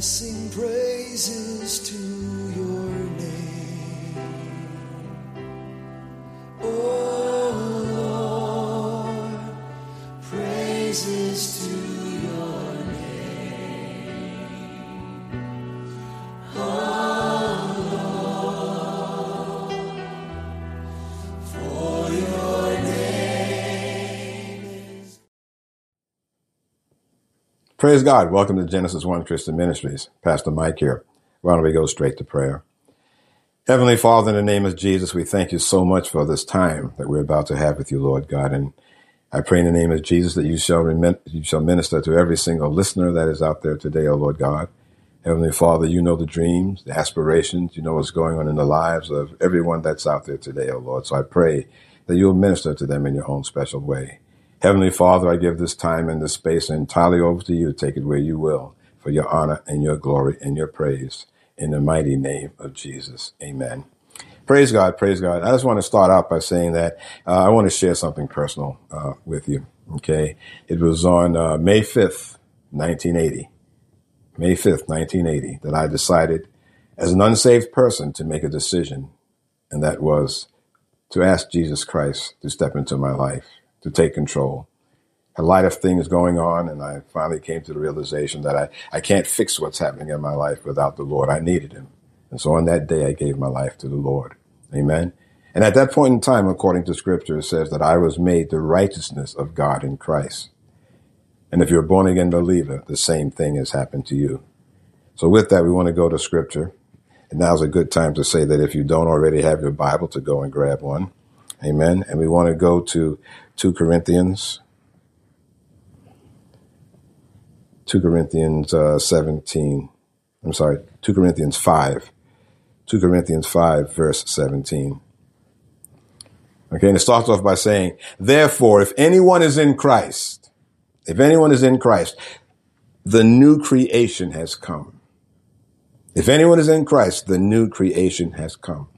sing praises to your Praise God. Welcome to Genesis 1 Christian Ministries. Pastor Mike here. Why don't we go straight to prayer? Heavenly Father, in the name of Jesus, we thank you so much for this time that we're about to have with you, Lord God. And I pray in the name of Jesus that you shall, you shall minister to every single listener that is out there today, O Lord God. Heavenly Father, you know the dreams, the aspirations, you know what's going on in the lives of everyone that's out there today, O Lord. So I pray that you'll minister to them in your own special way. Heavenly Father, I give this time and this space entirely over to you. Take it where you will for your honor and your glory and your praise. In the mighty name of Jesus. Amen. Praise God. Praise God. I just want to start out by saying that uh, I want to share something personal uh, with you. Okay. It was on uh, May 5th, 1980. May 5th, 1980, that I decided as an unsaved person to make a decision, and that was to ask Jesus Christ to step into my life, to take control. A lot of things going on, and I finally came to the realization that I, I can't fix what's happening in my life without the Lord. I needed Him. And so on that day, I gave my life to the Lord. Amen. And at that point in time, according to Scripture, it says that I was made the righteousness of God in Christ. And if you're a born again believer, the same thing has happened to you. So with that, we want to go to Scripture. And now's a good time to say that if you don't already have your Bible, to go and grab one. Amen. And we want to go to 2 Corinthians, 2 Corinthians uh, 17. I'm sorry, 2 Corinthians 5. 2 Corinthians 5, verse 17. Okay, and it starts off by saying, Therefore, if anyone is in Christ, if anyone is in Christ, the new creation has come. If anyone is in Christ, the new creation has come.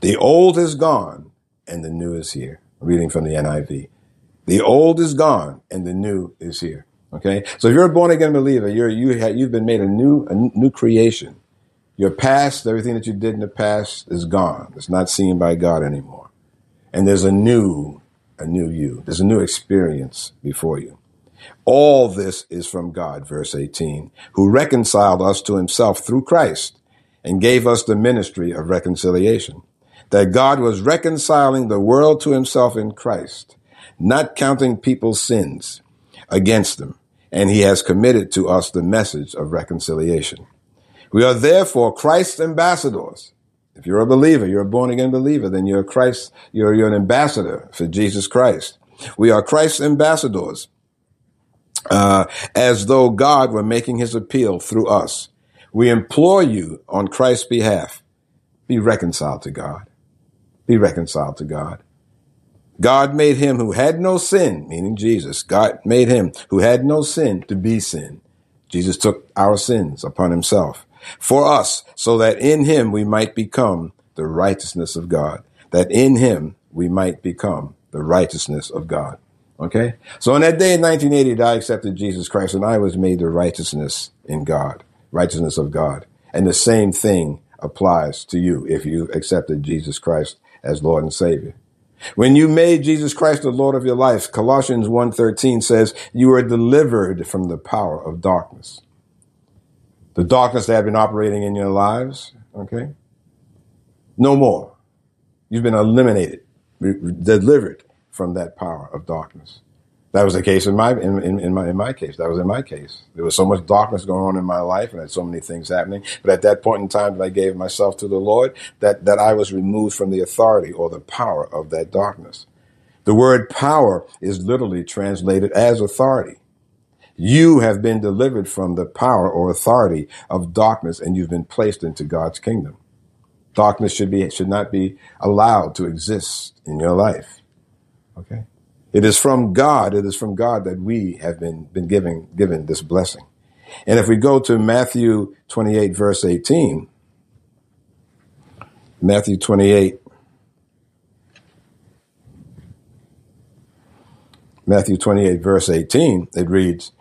The old is gone and the new is here. Reading from the NIV. The old is gone and the new is here. Okay. So if you're a born again believer, you're, you ha- you've been made a new, a new creation. Your past, everything that you did in the past is gone. It's not seen by God anymore. And there's a new, a new you. There's a new experience before you. All this is from God, verse 18, who reconciled us to himself through Christ and gave us the ministry of reconciliation. That God was reconciling the world to himself in Christ, not counting people's sins against them. And he has committed to us the message of reconciliation. We are therefore Christ's ambassadors. If you're a believer, you're a born again believer, then you're Christ, you're, you're an ambassador for Jesus Christ. We are Christ's ambassadors uh, as though God were making his appeal through us. We implore you on Christ's behalf, be reconciled to God. Be reconciled to God. God made him who had no sin, meaning Jesus. God made him who had no sin to be sin. Jesus took our sins upon himself for us so that in him we might become the righteousness of God. That in him we might become the righteousness of God. Okay? So on that day in 1980, I accepted Jesus Christ and I was made the righteousness in God, righteousness of God. And the same thing applies to you if you accepted Jesus Christ as Lord and Savior. When you made Jesus Christ the Lord of your life, Colossians 1.13 says, you are delivered from the power of darkness. The darkness that had been operating in your lives, okay? No more. You've been eliminated, re- delivered from that power of darkness. That was the case in my in, in, in my in my case. That was in my case. There was so much darkness going on in my life, and had so many things happening. But at that point in time, that I gave myself to the Lord, that that I was removed from the authority or the power of that darkness. The word power is literally translated as authority. You have been delivered from the power or authority of darkness, and you've been placed into God's kingdom. Darkness should be should not be allowed to exist in your life. Okay. It is from God. It is from God that we have been, been given, given this blessing. And if we go to Matthew 28 verse 18, Matthew 28, Matthew 28 verse 18, it reads,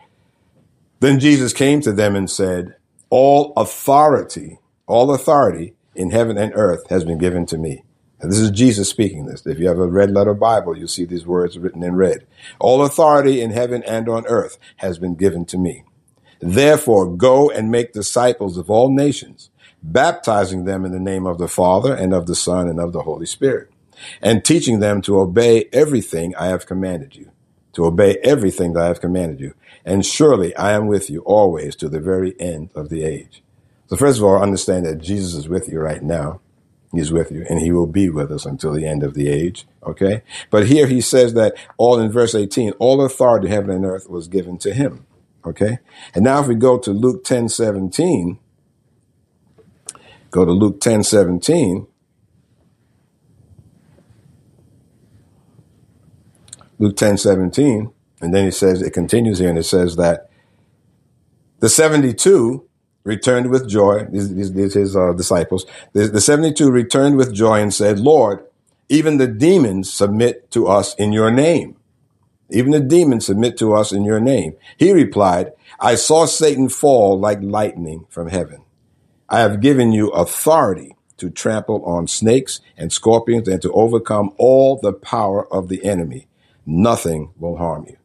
Then Jesus came to them and said, all authority, all authority in heaven and earth has been given to me. And this is Jesus speaking this. If you have a red letter Bible, you'll see these words written in red. All authority in heaven and on earth has been given to me. Therefore, go and make disciples of all nations, baptizing them in the name of the Father and of the Son and of the Holy Spirit, and teaching them to obey everything I have commanded you, to obey everything that I have commanded you. And surely I am with you always to the very end of the age. So first of all, understand that Jesus is with you right now. He's with you and he will be with us until the end of the age. Okay. But here he says that all in verse 18, all authority heaven and earth was given to him. Okay. And now if we go to Luke 10, 17, go to Luke 10, 17. Luke 10, 17. And then he says, it continues here and it says that the 72 returned with joy. These, these, these his uh, disciples. The, the 72 returned with joy and said, Lord, even the demons submit to us in your name. Even the demons submit to us in your name. He replied, I saw Satan fall like lightning from heaven. I have given you authority to trample on snakes and scorpions and to overcome all the power of the enemy. Nothing will harm you.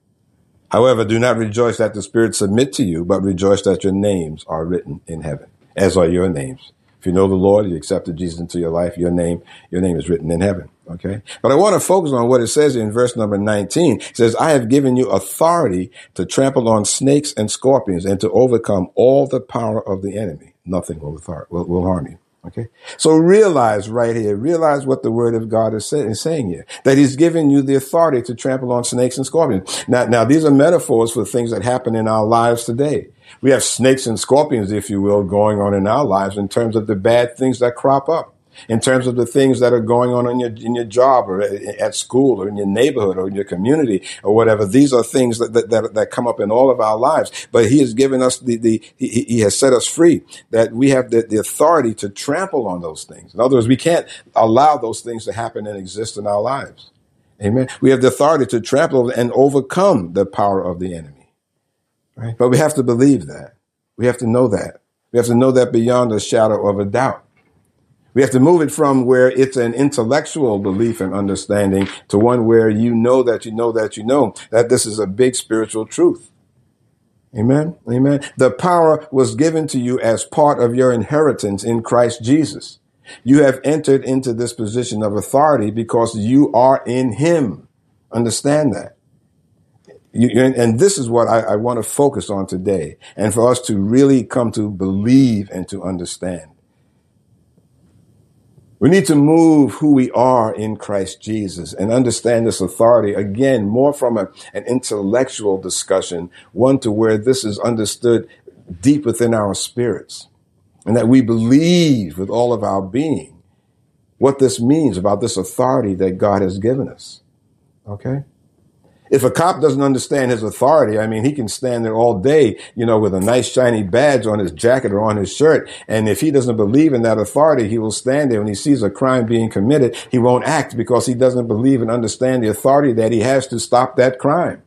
However, do not rejoice that the spirits submit to you, but rejoice that your names are written in heaven, as are your names. If you know the Lord, you accepted Jesus into your life, your name, your name is written in heaven. Okay. But I want to focus on what it says in verse number 19. It says, I have given you authority to trample on snakes and scorpions and to overcome all the power of the enemy. Nothing will, will, harm you. Okay. So realize right here, realize what the word of God is, say, is, saying here, that he's given you the authority to trample on snakes and scorpions. Now, now these are metaphors for things that happen in our lives today. We have snakes and scorpions, if you will, going on in our lives in terms of the bad things that crop up in terms of the things that are going on in your in your job or at school or in your neighborhood or in your community or whatever. These are things that that, that, that come up in all of our lives. But He has given us the the He, he has set us free that we have the, the authority to trample on those things. In other words, we can't allow those things to happen and exist in our lives. Amen. We have the authority to trample and overcome the power of the enemy. Right? But we have to believe that. We have to know that. We have to know that beyond a shadow of a doubt. We have to move it from where it's an intellectual belief and understanding to one where you know that you know that you know that this is a big spiritual truth. Amen. Amen. The power was given to you as part of your inheritance in Christ Jesus. You have entered into this position of authority because you are in Him. Understand that. You, and this is what I, I want to focus on today and for us to really come to believe and to understand. We need to move who we are in Christ Jesus and understand this authority again, more from a, an intellectual discussion, one to where this is understood deep within our spirits and that we believe with all of our being what this means about this authority that God has given us. Okay. If a cop doesn't understand his authority, I mean, he can stand there all day, you know, with a nice shiny badge on his jacket or on his shirt. And if he doesn't believe in that authority, he will stand there when he sees a crime being committed. He won't act because he doesn't believe and understand the authority that he has to stop that crime.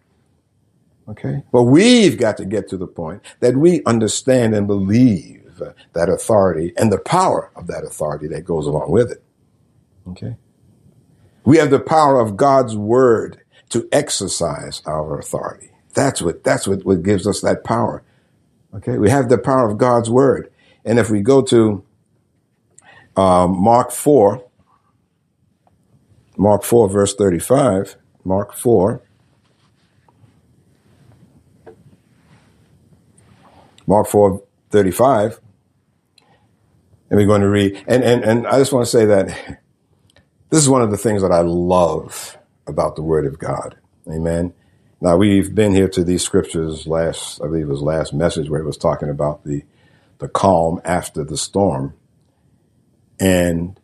Okay. But we've got to get to the point that we understand and believe that authority and the power of that authority that goes along with it. Okay. We have the power of God's word to exercise our authority. That's what, that's what, what gives us that power. Okay. We have the power of God's word. And if we go to um, Mark 4, Mark 4, verse 35, Mark 4, Mark 4, 35, and we're going to read, and, and, and I just want to say that this is one of the things that I love about the Word of God. Amen. Now we've been here to these scriptures last, I believe it was last message where it was talking about the the calm after the storm, and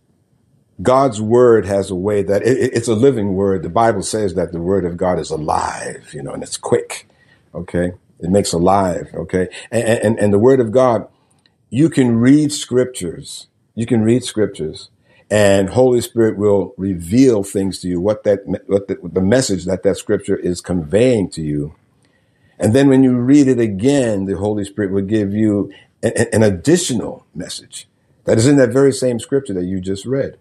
God's word has a way that it, it's a living word. The Bible says that the word of God is alive, you know, and it's quick. Okay, it makes alive. Okay, and and, and the word of God, you can read scriptures. You can read scriptures and Holy Spirit will reveal things to you, what that, what the, the, message that that scripture is conveying to you. And then when you read it again, the Holy Spirit will give you an, an additional message that is in that very same scripture that you just read.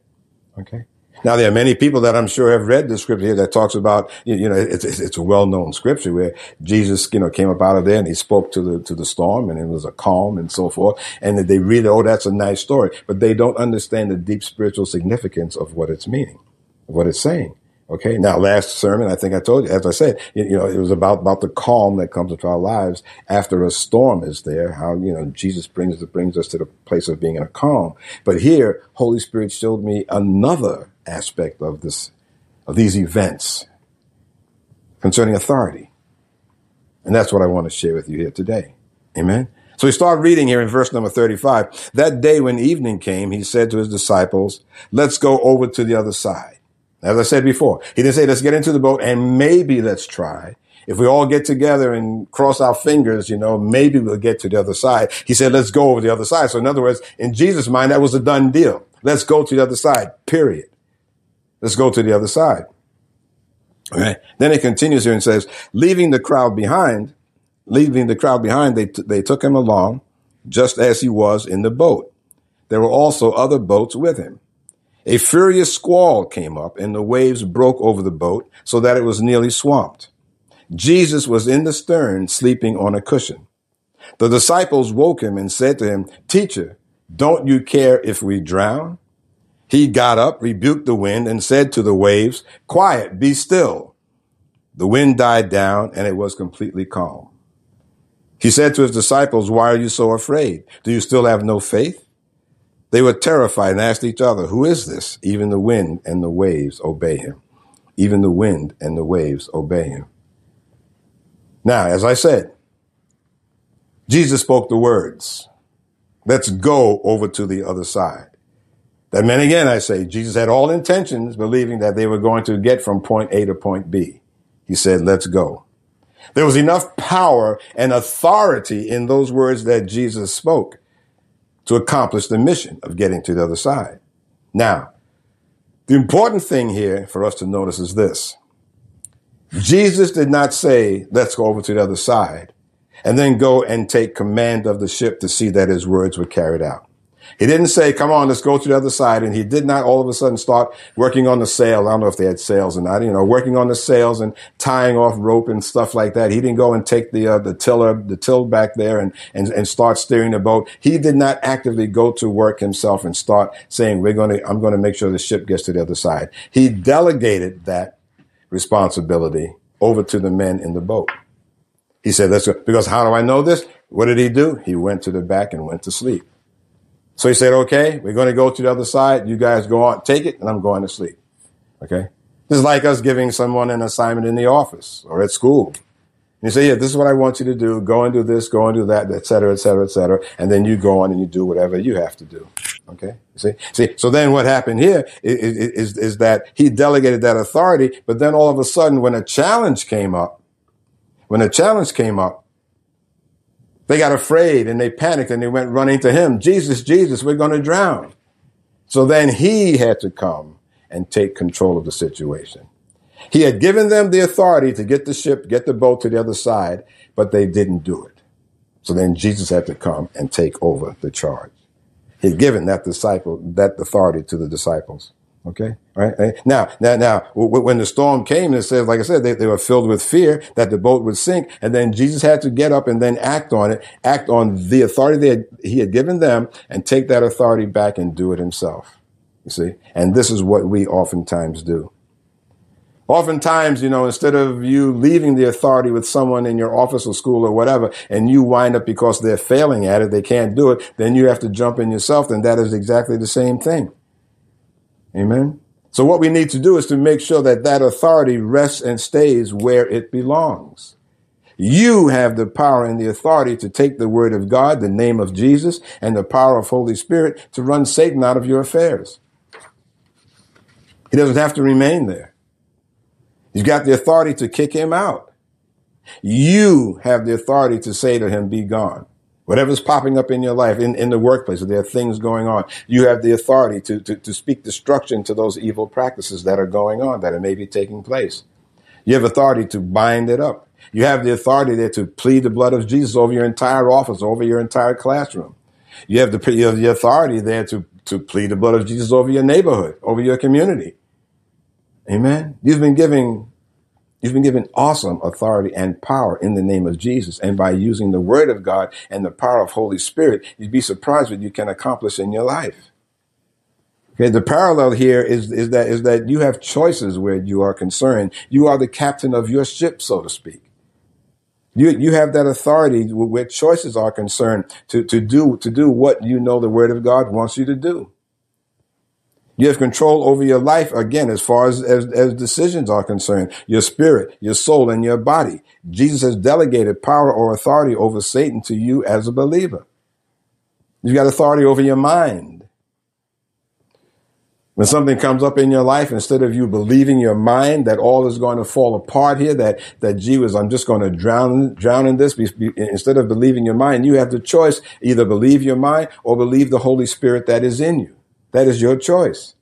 Okay. Now there are many people that I'm sure have read the scripture here that talks about you know it's, it's, it's a well-known scripture where Jesus you know came up out of there and he spoke to the to the storm and it was a calm and so forth. And they read oh that's a nice story. But they don't understand the deep spiritual significance of what it's meaning what it's saying okay now last sermon I think I told you as I said you, you know it was about about the calm that comes into our lives after a storm is there how you know Jesus brings brings us to the place of being in a calm but here Holy Spirit showed me another aspect of this of these events concerning authority. And that's what I want to share with you here today. Amen. So we start reading here in verse number 35. That day when evening came, he said to his disciples, let's go over to the other side. As I said before, he didn't say, let's get into the boat and maybe let's try. If we all get together and cross our fingers, you know, maybe we'll get to the other side. He said, let's go over the other side. So in other words, in Jesus' mind, that was a done deal. Let's go to the other side, period. Let's go to the other side. Then it continues here and says, leaving the crowd behind, leaving the crowd behind, they, t- they took him along just as he was in the boat. There were also other boats with him. A furious squall came up and the waves broke over the boat so that it was nearly swamped. Jesus was in the stern sleeping on a cushion. The disciples woke him and said to him, teacher, don't you care if we drown? He got up, rebuked the wind, and said to the waves, Quiet, be still. The wind died down, and it was completely calm. He said to his disciples, Why are you so afraid? Do you still have no faith? They were terrified and asked each other, Who is this? Even the wind and the waves obey him. Even the wind and the waves obey him. Now, as I said, Jesus spoke the words, Let's go over to the other side. That meant again, I say, Jesus had all intentions believing that they were going to get from point A to point B. He said, let's go. There was enough power and authority in those words that Jesus spoke to accomplish the mission of getting to the other side. Now, the important thing here for us to notice is this. Jesus did not say, let's go over to the other side and then go and take command of the ship to see that his words were carried out. He didn't say, come on, let's go to the other side. And he did not all of a sudden start working on the sail. I don't know if they had sails or not, you know, working on the sails and tying off rope and stuff like that. He didn't go and take the, uh, the tiller, the till back there and, and, and start steering the boat. He did not actively go to work himself and start saying, we're going to, I'm going to make sure the ship gets to the other side. He delegated that responsibility over to the men in the boat. He said, let's go. Because how do I know this? What did he do? He went to the back and went to sleep. So he said, okay, we're going to go to the other side. You guys go on, take it, and I'm going to sleep. Okay. This is like us giving someone an assignment in the office or at school. And you say, yeah, this is what I want you to do. Go and do this, go and do that, et cetera, et cetera, et cetera. And then you go on and you do whatever you have to do. Okay. See, see, so then what happened here is, is, is that he delegated that authority, but then all of a sudden when a challenge came up, when a challenge came up, they got afraid and they panicked and they went running to him. Jesus, Jesus, we're going to drown. So then he had to come and take control of the situation. He had given them the authority to get the ship, get the boat to the other side, but they didn't do it. So then Jesus had to come and take over the charge. He had given that disciple, that authority to the disciples. Okay. Right. Now, now, now, when the storm came, it says, like I said, they, they were filled with fear that the boat would sink. And then Jesus had to get up and then act on it, act on the authority that he had given them and take that authority back and do it himself. You see? And this is what we oftentimes do. Oftentimes, you know, instead of you leaving the authority with someone in your office or school or whatever, and you wind up because they're failing at it, they can't do it, then you have to jump in yourself, then that is exactly the same thing. Amen. So what we need to do is to make sure that that authority rests and stays where it belongs. You have the power and the authority to take the word of God, the name of Jesus, and the power of Holy Spirit to run Satan out of your affairs. He doesn't have to remain there. He's got the authority to kick him out. You have the authority to say to him, be gone. Whatever's popping up in your life, in, in the workplace, there are things going on, you have the authority to, to, to speak destruction to those evil practices that are going on, that are maybe taking place. You have authority to bind it up. You have the authority there to plead the blood of Jesus over your entire office, over your entire classroom. You have the, you have the authority there to, to plead the blood of Jesus over your neighborhood, over your community. Amen. You've been giving You've been given awesome authority and power in the name of Jesus. And by using the word of God and the power of Holy Spirit, you'd be surprised what you can accomplish in your life. Okay, the parallel here is, is that is that you have choices where you are concerned. You are the captain of your ship, so to speak. You you have that authority where choices are concerned to, to do to do what you know the word of God wants you to do. You have control over your life again, as far as, as, as, decisions are concerned, your spirit, your soul, and your body. Jesus has delegated power or authority over Satan to you as a believer. You've got authority over your mind. When something comes up in your life, instead of you believing your mind that all is going to fall apart here, that, that gee whiz, I'm just going to drown, drown in this, instead of believing your mind, you have the choice, either believe your mind or believe the Holy Spirit that is in you. That is your choice.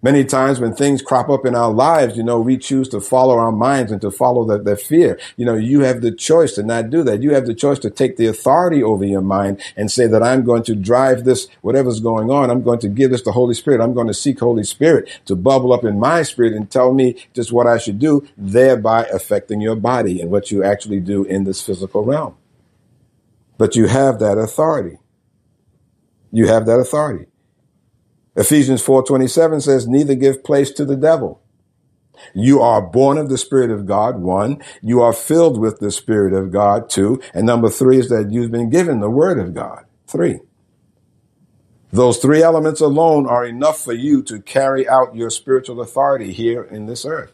Many times when things crop up in our lives, you know, we choose to follow our minds and to follow the, the fear. You know, you have the choice to not do that. You have the choice to take the authority over your mind and say that I'm going to drive this, whatever's going on. I'm going to give this to Holy Spirit. I'm going to seek Holy Spirit to bubble up in my spirit and tell me just what I should do, thereby affecting your body and what you actually do in this physical realm. But you have that authority. You have that authority. Ephesians 4:27 says, "Neither give place to the devil." You are born of the Spirit of God, one. You are filled with the Spirit of God, two. And number three is that you've been given the Word of God, three. Those three elements alone are enough for you to carry out your spiritual authority here in this earth.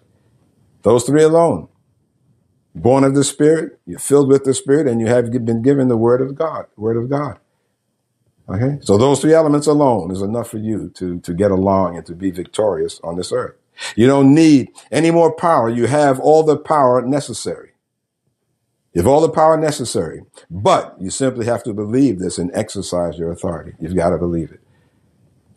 Those three alone. Born of the Spirit, you're filled with the Spirit, and you have been given the Word of God, Word of God. Okay. So those three elements alone is enough for you to, to get along and to be victorious on this earth. You don't need any more power. You have all the power necessary. You have all the power necessary, but you simply have to believe this and exercise your authority. You've got to believe it.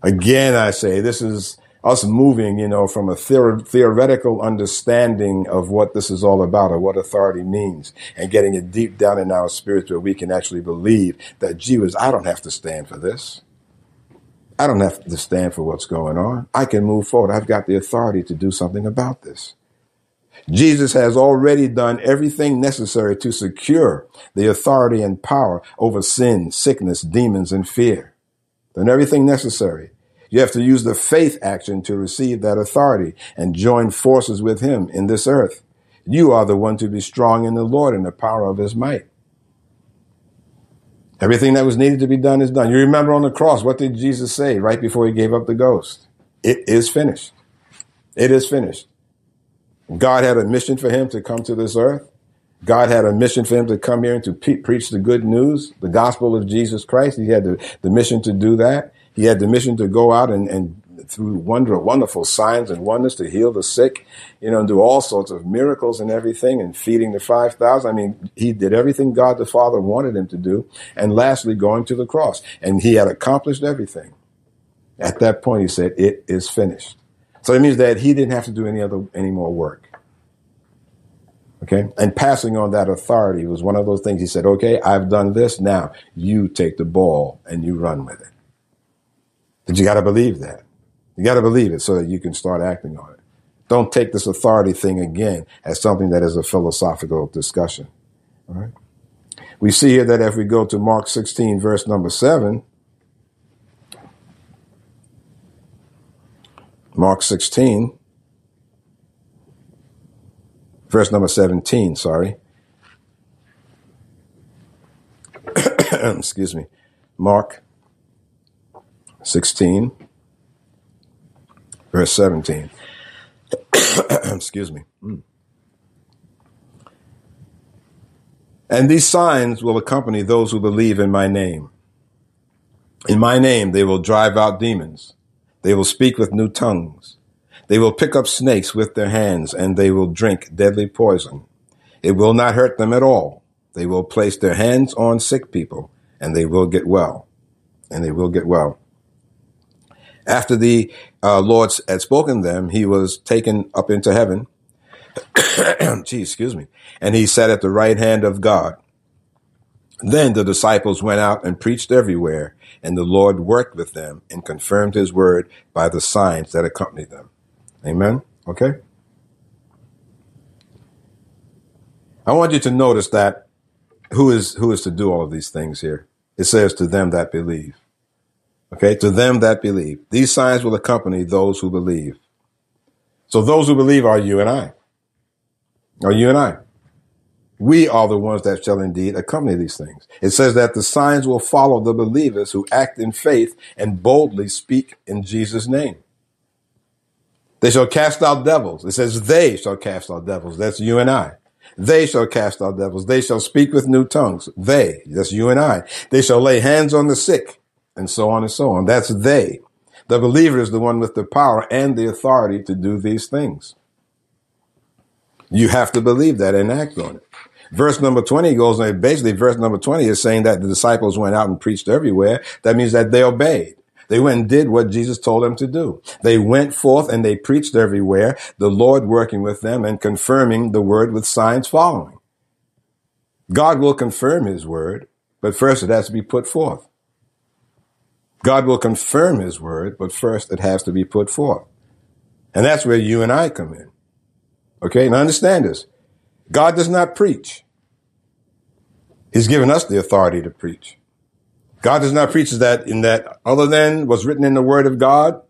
Again, I say this is us moving, you know, from a theoretical understanding of what this is all about or what authority means and getting it deep down in our spirits where we can actually believe that, gee whiz, I don't have to stand for this. I don't have to stand for what's going on. I can move forward. I've got the authority to do something about this. Jesus has already done everything necessary to secure the authority and power over sin, sickness, demons, and fear. Done everything necessary. You have to use the faith action to receive that authority and join forces with him in this earth. You are the one to be strong in the Lord and the power of his might. Everything that was needed to be done is done. You remember on the cross, what did Jesus say right before he gave up the ghost? It is finished. It is finished. God had a mission for him to come to this earth. God had a mission for him to come here and to preach the good news, the gospel of Jesus Christ. He had the, the mission to do that. He had the mission to go out and, and through wonder, wonderful signs and wonders to heal the sick, you know, and do all sorts of miracles and everything and feeding the 5,000. I mean, he did everything God the Father wanted him to do. And lastly, going to the cross. And he had accomplished everything. At that point, he said, it is finished. So it means that he didn't have to do any other, any more work. Okay. And passing on that authority was one of those things he said, okay, I've done this. Now you take the ball and you run with it. But you got to believe that. You got to believe it so that you can start acting on it. Don't take this authority thing again as something that is a philosophical discussion. All right. We see here that if we go to Mark 16, verse number 7, Mark 16, verse number 17, sorry. Excuse me. Mark 16, verse 17. Excuse me. And these signs will accompany those who believe in my name. In my name, they will drive out demons. They will speak with new tongues. They will pick up snakes with their hands and they will drink deadly poison. It will not hurt them at all. They will place their hands on sick people and they will get well. And they will get well. After the uh, Lord had spoken them, he was taken up into heaven. Gee, excuse me. And he sat at the right hand of God. Then the disciples went out and preached everywhere, and the Lord worked with them and confirmed his word by the signs that accompanied them. Amen. Okay. I want you to notice that who is who is to do all of these things here. It says to them that believe. Okay, to them that believe. These signs will accompany those who believe. So those who believe are you and I. Are you and I. We are the ones that shall indeed accompany these things. It says that the signs will follow the believers who act in faith and boldly speak in Jesus' name. They shall cast out devils. It says they shall cast out devils. That's you and I. They shall cast out devils. They shall speak with new tongues. They, that's you and I. They shall lay hands on the sick and so on and so on. That's they. The believer is the one with the power and the authority to do these things. You have to believe that and act on it. Verse number 20 goes basically verse number 20 is saying that the disciples went out and preached everywhere. That means that they obeyed. They went and did what Jesus told them to do. They went forth and they preached everywhere, the Lord working with them and confirming the word with signs following. God will confirm his word, but first it has to be put forth. God will confirm his word, but first it has to be put forth. And that's where you and I come in. Okay. Now understand this. God does not preach. He's given us the authority to preach. God does not preach that in that other than what's written in the word of God.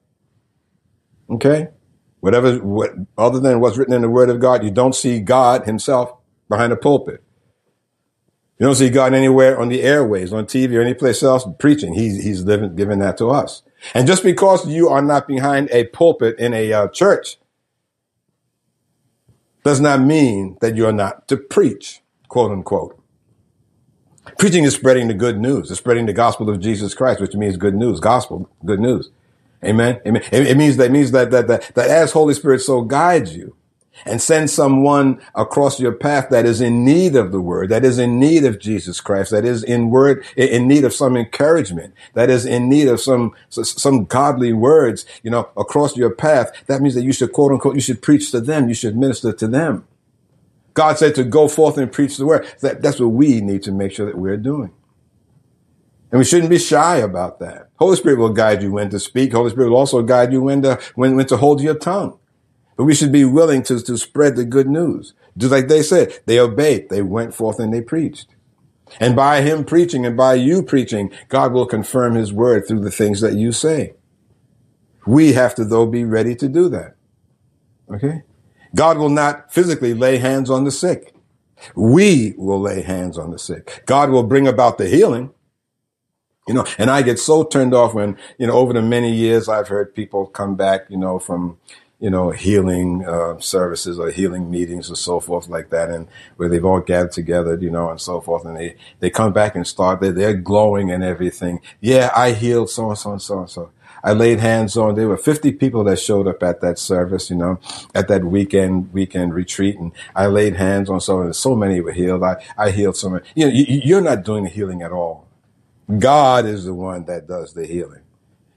Okay. Whatever, what, other than what's written in the word of God, you don't see God himself behind the pulpit. You don't see God anywhere on the airways, on TV or any place else preaching. He's, he's living, giving that to us. And just because you are not behind a pulpit in a uh, church does not mean that you're not to preach, quote unquote. Preaching is spreading the good news. It's spreading the gospel of Jesus Christ, which means good news, gospel, good news. Amen. Amen. It, means that means that, that, that, that as Holy Spirit so guides you and send someone across your path that is in need of the word, that is in need of Jesus Christ, that is in word, in need of some encouragement, that is in need of some, some godly words, you know, across your path. That means that you should quote unquote, you should preach to them. You should minister to them. God said to go forth and preach the word. That, that's what we need to make sure that we're doing. And we shouldn't be shy about that. Holy Spirit will guide you when to speak. Holy Spirit will also guide you when to, when, when to hold your tongue. But we should be willing to, to spread the good news. Just like they said, they obeyed. They went forth and they preached. And by him preaching and by you preaching, God will confirm his word through the things that you say. We have to though be ready to do that. Okay. God will not physically lay hands on the sick. We will lay hands on the sick. God will bring about the healing. You know, and I get so turned off when, you know, over the many years I've heard people come back, you know, from, you know, healing uh, services or healing meetings or so forth like that, and where they've all gathered together, you know, and so forth, and they they come back and start they're, they're glowing and everything. Yeah, I healed so and so and so and so. I laid hands on. There were 50 people that showed up at that service, you know, at that weekend weekend retreat, and I laid hands on so and so many were healed. I I healed so many. You know, you, you're not doing the healing at all. God is the one that does the healing.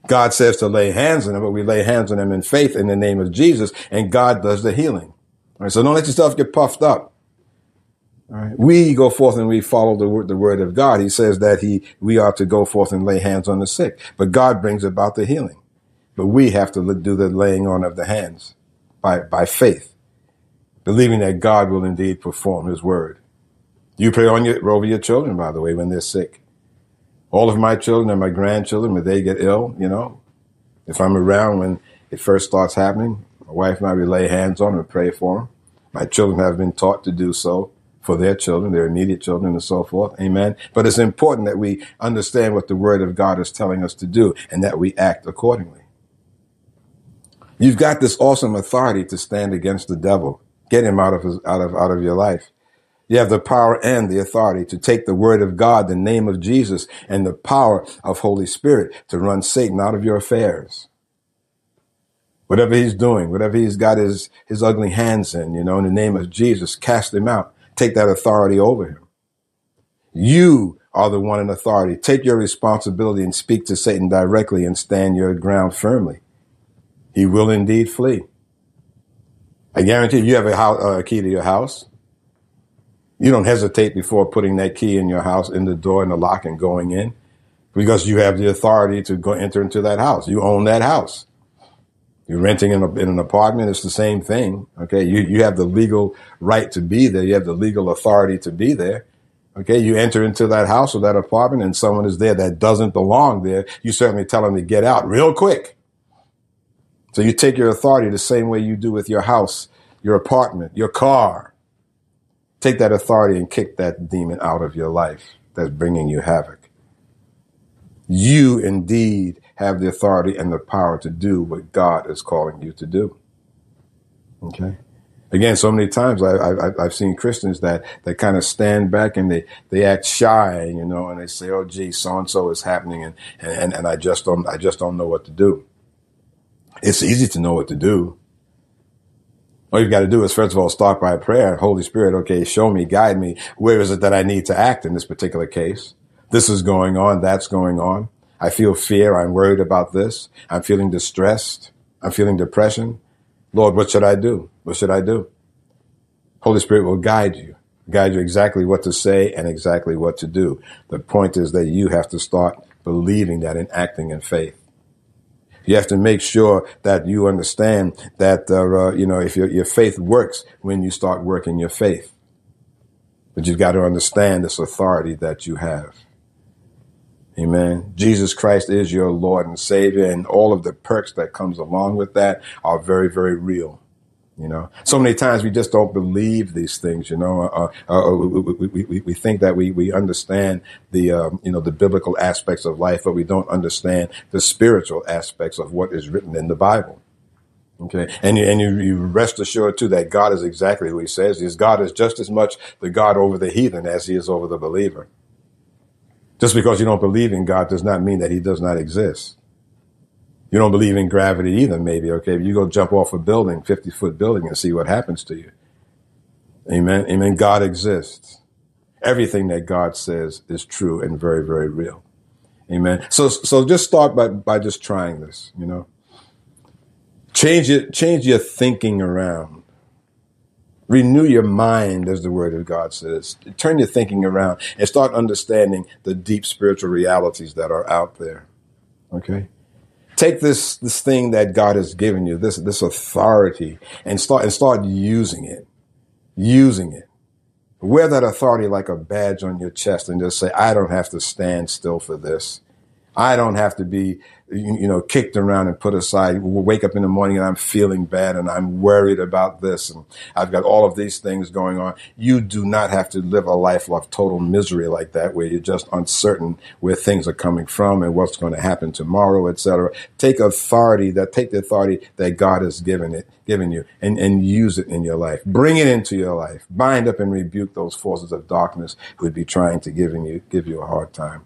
God says to lay hands on them, but we lay hands on them in faith in the name of Jesus, and God does the healing. All right, so don't let yourself get puffed up. All right. We go forth and we follow the word, the word of God. He says that he, we are to go forth and lay hands on the sick, but God brings about the healing. But we have to do the laying on of the hands by, by faith, believing that God will indeed perform his word. You pray on your, over your children, by the way, when they're sick all of my children and my grandchildren, when they get ill, you know, if I'm around when it first starts happening, my wife and I will lay hands on them and pray for them. My children have been taught to do so for their children, their immediate children, and so forth. Amen. But it's important that we understand what the Word of God is telling us to do and that we act accordingly. You've got this awesome authority to stand against the devil. Get him out of his, out of out of your life. You have the power and the authority to take the word of God, the name of Jesus, and the power of Holy Spirit to run Satan out of your affairs. Whatever he's doing, whatever he's got his, his ugly hands in, you know, in the name of Jesus, cast him out. Take that authority over him. You are the one in authority. Take your responsibility and speak to Satan directly and stand your ground firmly. He will indeed flee. I guarantee you, you have a, house, uh, a key to your house. You don't hesitate before putting that key in your house, in the door, in the lock, and going in, because you have the authority to go enter into that house. You own that house. You're renting in, a, in an apartment. It's the same thing. Okay. You, you have the legal right to be there. You have the legal authority to be there. Okay. You enter into that house or that apartment and someone is there that doesn't belong there. You certainly tell them to get out real quick. So you take your authority the same way you do with your house, your apartment, your car. Take that authority and kick that demon out of your life that's bringing you havoc. You indeed have the authority and the power to do what God is calling you to do. Okay. Again, so many times I, have seen Christians that, that kind of stand back and they, they act shy, you know, and they say, "Oh, gee, so and so is happening," and, and and I just don't I just don't know what to do. It's easy to know what to do. All you've got to do is first of all start by prayer. Holy Spirit, okay, show me, guide me. Where is it that I need to act in this particular case? This is going on. That's going on. I feel fear. I'm worried about this. I'm feeling distressed. I'm feeling depression. Lord, what should I do? What should I do? Holy Spirit will guide you, guide you exactly what to say and exactly what to do. The point is that you have to start believing that and acting in faith. You have to make sure that you understand that, uh, uh, you know, if your, your faith works when you start working your faith. But you've got to understand this authority that you have. Amen. Jesus Christ is your Lord and Savior, and all of the perks that comes along with that are very, very real. You know, so many times we just don't believe these things. You know, uh, uh, uh we, we, we, think that we we understand the um, you know the biblical aspects of life, but we don't understand the spiritual aspects of what is written in the Bible. Okay, and you, and you, you rest assured too that God is exactly who He says He is. God is just as much the God over the heathen as He is over the believer. Just because you don't believe in God does not mean that he does not exist. You don't believe in gravity either, maybe, okay? You go jump off a building, 50 foot building and see what happens to you. Amen. Amen. God exists. Everything that God says is true and very, very real. Amen. So, so just start by, by just trying this, you know. Change it, change your thinking around. Renew your mind, as the word of God says. Turn your thinking around and start understanding the deep spiritual realities that are out there. Okay? Take this, this thing that God has given you, this, this authority, and start, and start using it. Using it. Wear that authority like a badge on your chest and just say, I don't have to stand still for this. I don't have to be you know, kicked around and put aside. We'll wake up in the morning and I'm feeling bad and I'm worried about this and I've got all of these things going on. You do not have to live a life of total misery like that where you're just uncertain where things are coming from and what's going to happen tomorrow, etc. Take authority that, take the authority that God has given it, given you and, and use it in your life. Bring it into your life. Bind up and rebuke those forces of darkness who would be trying to giving you, give you a hard time.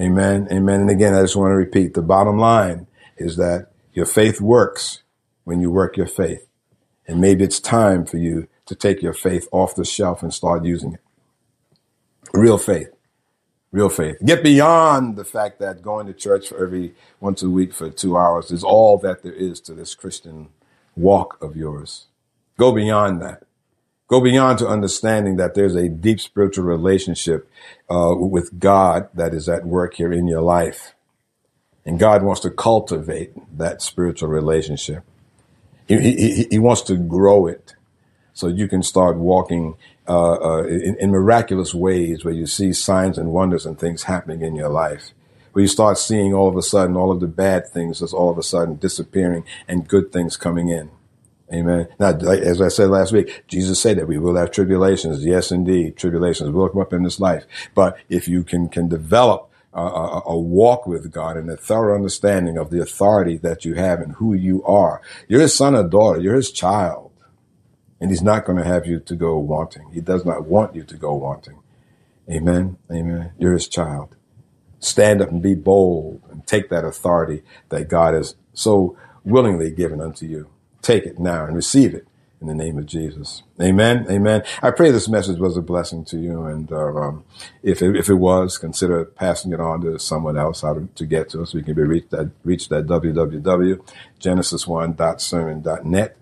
Amen. Amen. And again, I just want to repeat the bottom line is that your faith works when you work your faith. And maybe it's time for you to take your faith off the shelf and start using it. Real faith. Real faith. Get beyond the fact that going to church for every once a week for two hours is all that there is to this Christian walk of yours. Go beyond that. Go beyond to understanding that there's a deep spiritual relationship uh, with God that is at work here in your life. And God wants to cultivate that spiritual relationship. He, he, he wants to grow it so you can start walking uh, uh, in, in miraculous ways where you see signs and wonders and things happening in your life where you start seeing all of a sudden all of the bad things just all of a sudden disappearing and good things coming in. Amen. Now, as I said last week, Jesus said that we will have tribulations. Yes, indeed, tribulations will come up in this life. But if you can can develop a, a, a, walk with God and a thorough understanding of the authority that you have and who you are, you're his son or daughter. You're his child, and he's not going to have you to go wanting. He does not want you to go wanting. Amen. Amen. You're his child. Stand up and be bold and take that authority that God has so willingly given unto you. Take it now and receive it in the name of Jesus. Amen. Amen. I pray this message was a blessing to you. And uh, um, if, it, if it was, consider passing it on to someone else to, to get to us. We can be reached at, reached at www.genesis1.sermon.net.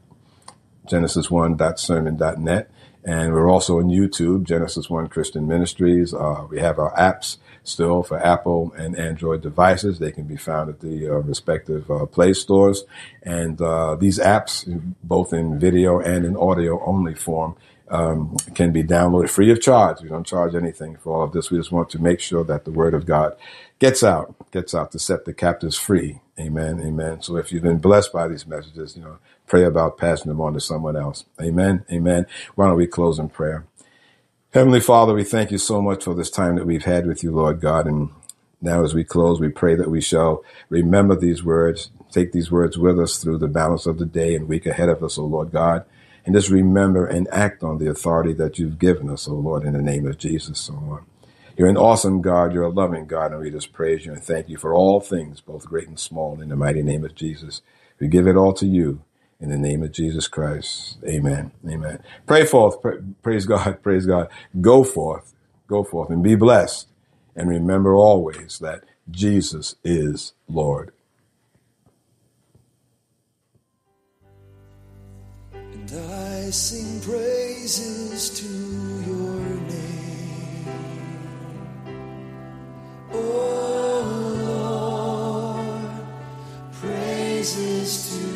genesis1.sermon.net. And we're also on YouTube, Genesis One Christian Ministries. Uh, we have our apps still for Apple and Android devices. They can be found at the uh, respective uh, Play stores. And uh, these apps, both in video and in audio only form, um, can be downloaded free of charge. We don't charge anything for all of this. We just want to make sure that the Word of God gets out, gets out to set the captives free. Amen. Amen. So if you've been blessed by these messages, you know, pray about passing them on to someone else. Amen. Amen. Why don't we close in prayer? Heavenly Father, we thank you so much for this time that we've had with you, Lord God. And now as we close, we pray that we shall remember these words, take these words with us through the balance of the day and week ahead of us, O Lord God. And just remember and act on the authority that you've given us, O Lord, in the name of Jesus, O Lord. You're an awesome God. You're a loving God. And we just praise you and thank you for all things, both great and small, in the mighty name of Jesus. We give it all to you in the name of Jesus Christ. Amen. Amen. Pray forth. Pray, praise God. Praise God. Go forth. Go forth and be blessed. And remember always that Jesus is Lord. And I sing praises to your name. Oh Lord, praises to